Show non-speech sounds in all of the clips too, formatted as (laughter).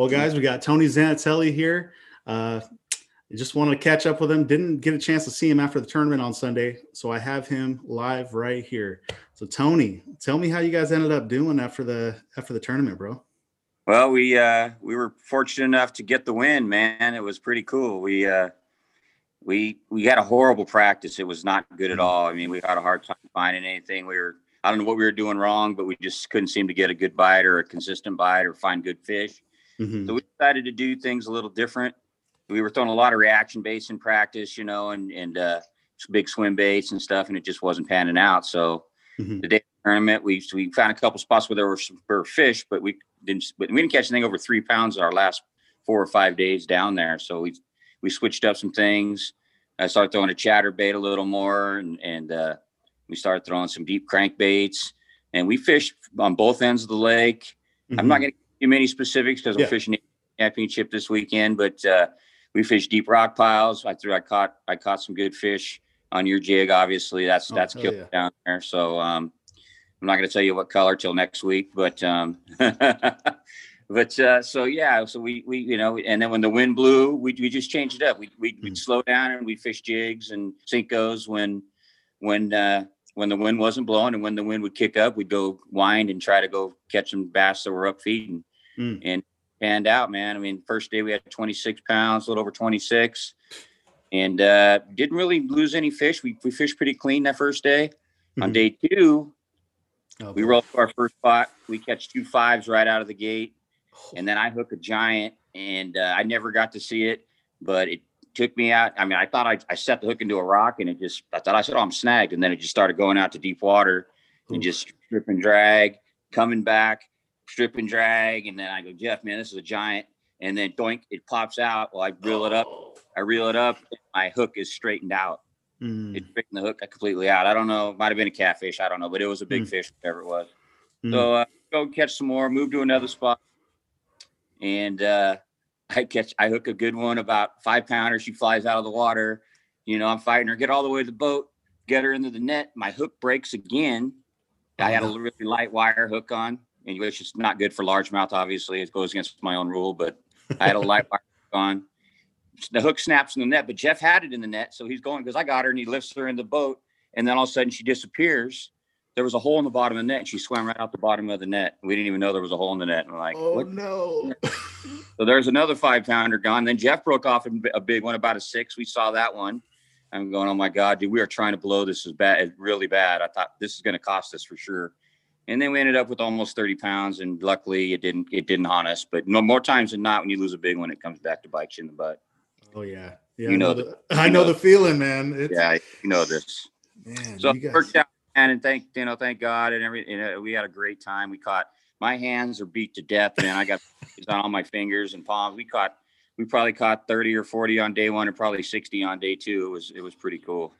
Well, guys, we got Tony Zanatelli here. Uh, just wanted to catch up with him. Didn't get a chance to see him after the tournament on Sunday, so I have him live right here. So, Tony, tell me how you guys ended up doing after the after the tournament, bro. Well, we uh, we were fortunate enough to get the win, man. It was pretty cool. We uh, we we had a horrible practice. It was not good at Mm-hmm. all. I mean, we had a hard time finding anything. We were I don't know what we were doing wrong, but we just couldn't seem to get a good bite or a consistent bite or find good fish. Mhm. So we decided to do things a little different. We were throwing a lot of reaction baits in practice, you know, and and uh, big swim baits and stuff, and it just wasn't panning out. So Mhm. the day of the tournament, we we found a couple spots where there were some were fish, but we didn't but we didn't catch anything over three pounds in our last four or five days down there. So we we switched up some things. I started throwing a chatter bait a little more, and and uh, we started throwing some deep crankbaits, and we fished on both ends of the lake. I'm not Mhm. going to you many specifics because Yeah. I'm fishing championship this weekend, but uh, we fished deep rock piles. I threw, I caught, I caught some good fish on your jig. Obviously, that's Oh, that's killed yeah. down there. So um, I'm not going to tell you what color till next week, but um, (laughs) but uh, so yeah, so we we you know, and then when the wind blew, we we just changed it up. We we we'd Mm. slow down and we fish jigs and Senkos when when uh, when the wind wasn't blowing and when the wind would kick up, we'd go wind and try to go catch some bass that were up feeding Mm. and panned out, man. I mean, first day we had 26 pounds, a little over 26, and uh, didn't really lose any fish. We, we fished pretty clean that first day. On Mhm. day two, Oh, we rolled to our first spot. We catch two fives right out of the gate, and then I hook a giant, and uh, I never got to see it, but it took me out. I mean, I thought I, I set the hook into a rock, and it just I thought I said, "Oh, I'm snagged," and then it just started going out to deep water and just strip and drag, coming back, strip and drag, and then I go, Jeff, man, this is a giant, and then doink, it pops out. Well, I reel it up. Oh. I reel it up. and My hook is straightened out. Mm. It straightened the hook completely out. I don't know. It might have been a catfish. I don't know, but it was a big Mm. fish, whatever it was. Mm. So uh, go catch some more. Move to another spot, and uh, (laughs) I catch. I hook a good one, about five pounder. She flies out of the water. You know, I'm fighting her. Get all the way to the boat. Get her into the net. My hook breaks again. I had a Oh, really light wire hook on, and which is not good for largemouth. Obviously, it goes against my own rule. But I had a light wire (laughs) on. The hook snaps in the net, but Jeff had it in the net, so he's going because I got her, and he lifts her in the boat, and then all of a sudden she disappears. There was a hole in the bottom of the net, and she swam right out the bottom of the net. We didn't even know there was a hole in the net. And we're like, Oh what? no. (laughs) So there's another five pounder gone. Then Jeff broke off a a big one, about a six. We saw that one. I'm going, oh my God, dude, we are trying to blow this as bad, really bad. I thought this is going to cost us for sure. And then we ended up with almost 30 pounds, and luckily it didn't it didn't haunt us. But no more times than not, when you lose a big one, it comes back to bite you in the butt. Oh yeah. Yeah. You I know the, I know know the feeling, man. It's, Yeah, you know this. Man, So guys, worked out, man, and thank you know, thank God, and every you know, we had a great time. We caught my hands are beat to death, man. I got it's (laughs) on all my fingers and palms. We caught we probably caught 30 or 40 on day one and probably 60 on day two. It was it was pretty cool.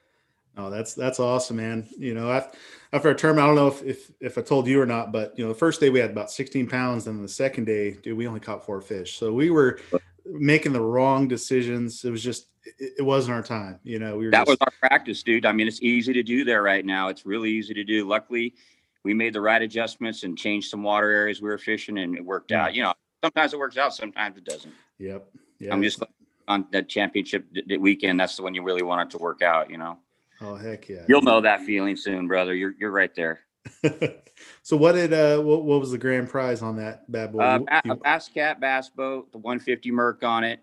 Oh, that's that's awesome, man. You know, after, after our term, I don't know if, if if I told you or not, but you know, the first day we had about 16 pounds, and the second day, dude, we only caught four fish. So we were making the wrong decisions. It was just it, it wasn't our time. You know, we were That was our practice, dude. I mean, it's easy to do there right now. It's really easy to do. Luckily, we made the right adjustments and changed some water areas we were fishing, and it worked Yeah. out. You know, sometimes it works out, sometimes it doesn't. yep. Yeah. I'm just on that championship d- d- weekend. That's the one you really want it to work out. You know, oh heck yeah. you'll know that feeling soon, brother. You're you're right there. (laughs) so what did uh what, what was the grand prize on that bad boy? Uh, You- ba- you- a bass cat bass boat, the 150 Merc on it,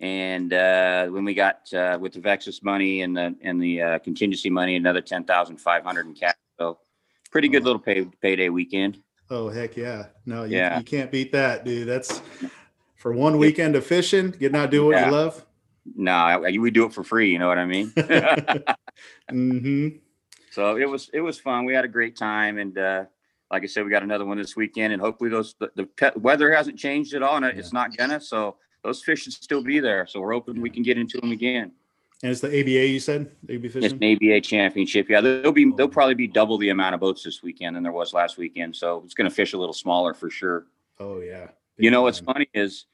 and uh, when we got uh, with the Vexus money and the and the uh, contingency money, another 10,500 in cash. So pretty good Oh. little pay, payday weekend. oh heck yeah. No, you, Yeah. you can't beat that, dude. That's (laughs) for one weekend of fishing, getting out do what Yeah. you love. No, I, we do it for free. You know what I mean? (laughs) hmm so it was it was fun. We had a great time, and uh, like I said, we got another one this weekend, and hopefully those the, the weather hasn't changed at all, and it's not gonna. So those fish should still be there. So we're hoping we can get into them again. And it's the ABA you said? ABA It's an ABA championship. Yeah, there'll be there'll probably be double the amount of boats this weekend than there was last weekend. So it's going to fish a little smaller for sure. Oh yeah. You know what's funny is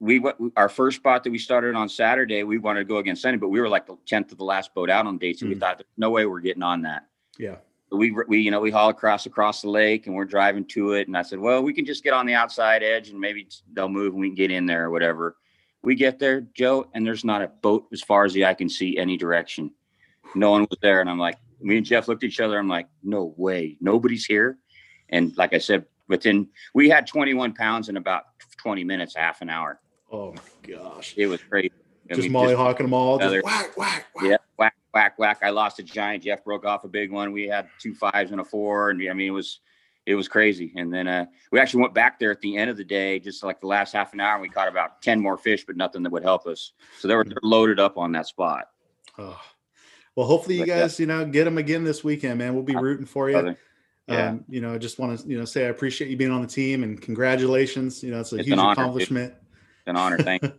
we our first spot that we started on Saturday, we wanted to go against Sunday, but we were like the tenth of the last boat out on day two. We Mm. thought there's no way we're getting on that. Yeah. we we you know we haul across across the lake and we're driving to it and i said well we can just get on the outside edge and maybe they'll move and we can get in there or whatever we get there joe and there's not a boat as far as the eye can see any direction no one was there and i'm like me and jeff looked at each other i'm like no way nobody's here and like i said within we had 21 pounds in about 20 minutes half an hour Oh my gosh. it was crazy I Just mean, molly hawking them all. Just whack, whack, whack. yeah, whack, whack, whack. I lost a giant. Jeff broke off a big one. We had two fives and a four, and I mean it was it was crazy. And then uh, we actually went back there at the end of the day, just like the last half an hour. And we caught about ten more fish, but nothing that would help us. So they were they're loaded up on that spot. Oh. Well, hopefully you But, guys, you know, get them again this weekend, man. We'll be rooting for you. Brother. Yeah. Um, you know, I just want to, you know, say I appreciate you being on the team and congratulations. You know, it's a It's huge honor, accomplishment. An honor. Thank (laughs) you.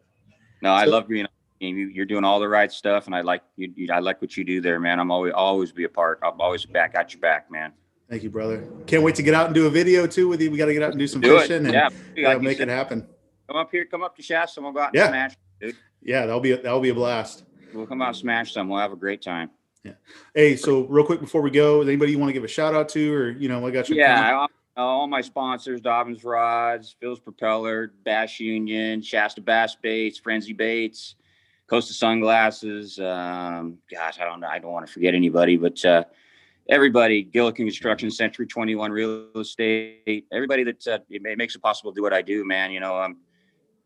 No, I love being. on the team. You, you're doing all the right stuff, and I like you, you. I like what you do there, man. I'm always always be a part. I'm always back at your back, man. Thank you, brother. Can't wait to get out and do a video too with you. We got to get out and do some Do it. fishing and Yeah, yeah, like make said, it happen. Come up here. Come up to Shasta. We'll go out and Yeah. smash. Dude, Yeah, that'll be that'll be a blast. we'll come out and smash some. We'll have a great time. Yeah. Hey, so real quick before we go, is anybody you want to give a shout out to, or you know, I got your Yeah, all my sponsors: Dobbins Rods, Phil's Propeller, Bass Union, Shasta Bass Baits, Frenzy Baits, Costa Sunglasses. Um, gosh, I don't know. I don't want to forget anybody, but uh, everybody: Gillikin Construction, Century Twenty One Real Estate. Everybody that uh, it makes it possible to do what I do, man. You know, um,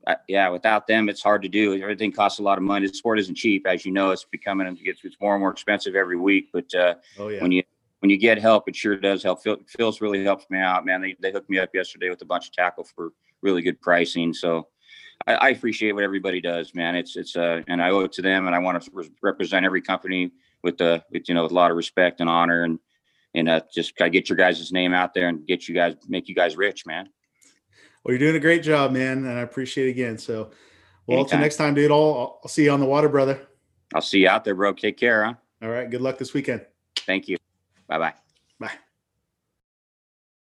I, yeah, without them, it's hard to do. Everything costs a lot of money. The sport isn't cheap, as you know. It's becoming it's, it's more and more expensive every week, but uh, Oh yeah. when you when you get help, it sure does help. Phil, Phil's really helps me out, man. They they hooked me up yesterday with a bunch of tackle for really good pricing. So I, I appreciate what everybody does, man. It's it's uh and I owe it to them, and I want to re- represent every company with uh with you know with a lot of respect and honor, and and uh, just gotta get your guys' name out there and get you guys make you guys rich, man. Well, you're doing a great job, man, and I appreciate it again. So, well, until next time, dude. I'll I'll see you on the water, brother. I'll see you out there, bro. Take care, huh? All right. Good luck this weekend. Thank you. 拜拜。